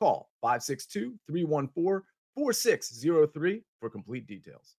Call 562 314 4603 for complete details.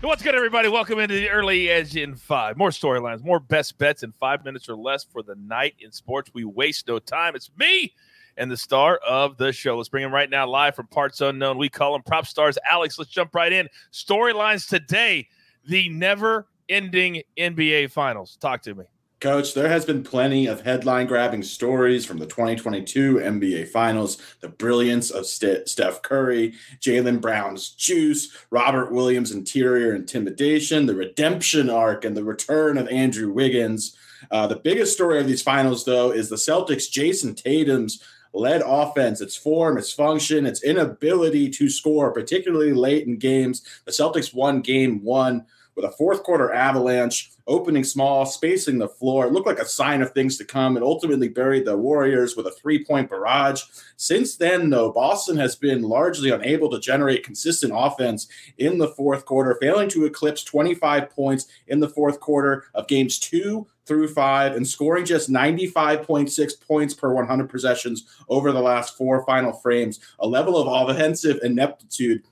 What's good, everybody? Welcome into the early edge in five. More storylines, more best bets in five minutes or less for the night in sports. We waste no time. It's me and the star of the show. Let's bring him right now live from Parts Unknown. We call him PropStarz Alex. Let's jump right in. Storylines today the never ending NBA Finals. Talk to me. Coach, there has been plenty of headline grabbing stories from the 2022 NBA Finals. The brilliance of St- Steph Curry, Jaylen Brown's juice, Robert Williams' interior intimidation, the redemption arc, and the return of Andrew Wiggins. Uh, the biggest story of these finals, though, is the Celtics' Jayson Tatum's led offense, its form, its function, its inability to score, particularly late in games. The Celtics won game one with a fourth quarter avalanche, opening small, spacing the floor. It looked like a sign of things to come and ultimately buried the Warriors with a three point barrage. Since then, though, Boston has been largely unable to generate consistent offense in the fourth quarter, failing to eclipse 25 points in the fourth quarter of games two through five and scoring just 95.6 points per 100 possessions over the last four final frames, a level of offensive ineptitude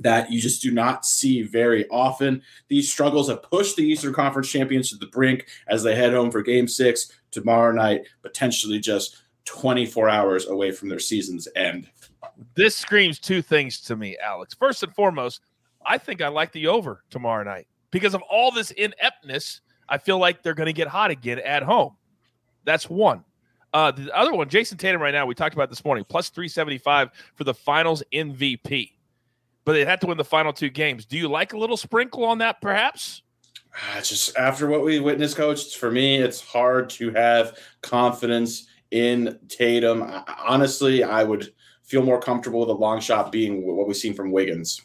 that you just do not see very often. These struggles have pushed the Eastern Conference champions to the brink as they head home for game six tomorrow night, potentially just 24 hours away from their season's end. This screams two things to me, Alex. First and foremost, I think I like the over tomorrow night because of all this ineptness. I feel like they're going to get hot again at home. That's one. Uh, the other one, Jayson Tatum, right now, we talked about this morning, plus 375 for the finals MVP but they had to win the final two games. Do you like a little sprinkle on that, perhaps? Uh, just after what we witnessed, coach, for me, it's hard to have confidence in Tatum. Honestly, I would feel more comfortable with a long shot being what we've seen from Wiggins.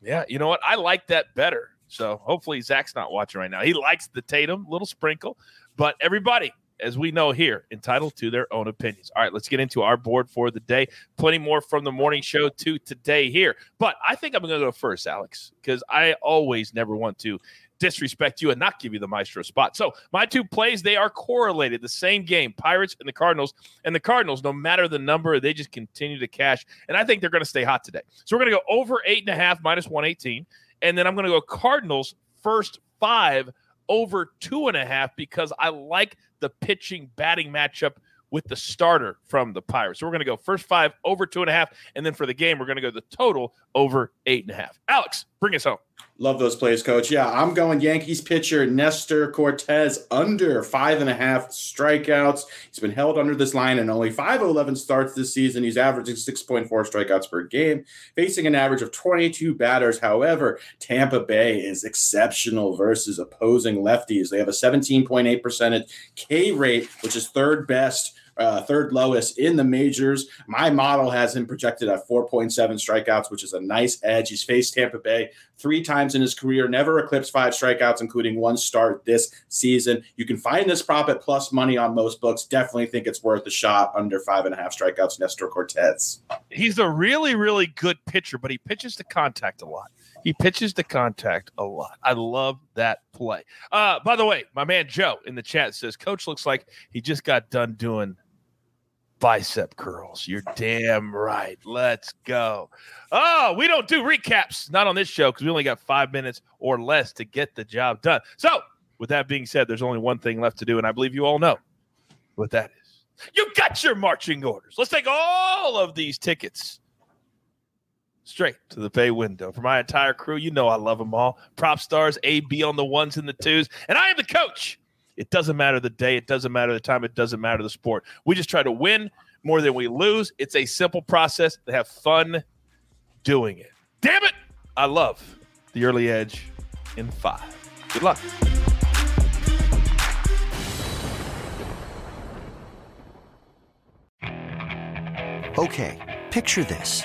Yeah, you know what? I like that better. So hopefully Zach's not watching right now. He likes the Tatum little sprinkle, but everybody, as we know here, entitled to their own opinions. All right, let's get into our board for the day. Plenty more from the morning show to today here. But I think I'm going to go first, Alex, because I always never want to disrespect you and not give you the maestro spot. So my two plays, they are correlated. The same game, Pirates and the Cardinals. And the Cardinals, no matter the number, they just continue to cash. And I think they're going to stay hot today. So we're going to go over eight and a half minus 118. And then I'm going to go Cardinals first five over two and a half because I like the pitching batting matchup with the starter from the Pirates. So we're going to go first five over two and a half. And then for the game, we're going to go the total over eight and a half. Alex, bring us home. Love those plays, coach. Yeah, I'm going Yankees pitcher Nestor Cortes under five and a half strikeouts. He's been held under this line in only 5 11 starts this season. He's averaging 6.4 strikeouts per game, facing an average of 22 batters. However, Tampa Bay is exceptional versus opposing lefties. They have a 17.8% K rate, which is third best uh, third lowest in the majors. My model has him projected at 4.7 strikeouts, which is a nice edge. He's faced Tampa Bay three times in his career, never eclipsed five strikeouts, including one start this season. You can find this prop at plus money on most books. Definitely think it's worth a shot under five and a half strikeouts. Nestor Cortes. He's a really, really good pitcher, but he pitches to contact a lot. He pitches to contact a lot. I love that play. Uh, by the way, my man Joe in the chat says, Coach looks like he just got done doing bicep curls. You're damn right. Let's go. Oh, we don't do recaps, not on this show, because we only got five minutes or less to get the job done. So, with that being said, there's only one thing left to do, and I believe you all know what that is. You got your marching orders. Let's take all of these tickets straight to the bay window. For my entire crew, you know I love them all. PropStarz, A, B on the ones and the twos. And I am the coach. It doesn't matter the day, it doesn't matter the time, it doesn't matter the sport. We just try to win more than we lose. It's a simple process to have fun doing it. Damn it! I love the early edge in five. Good luck. Okay, picture this.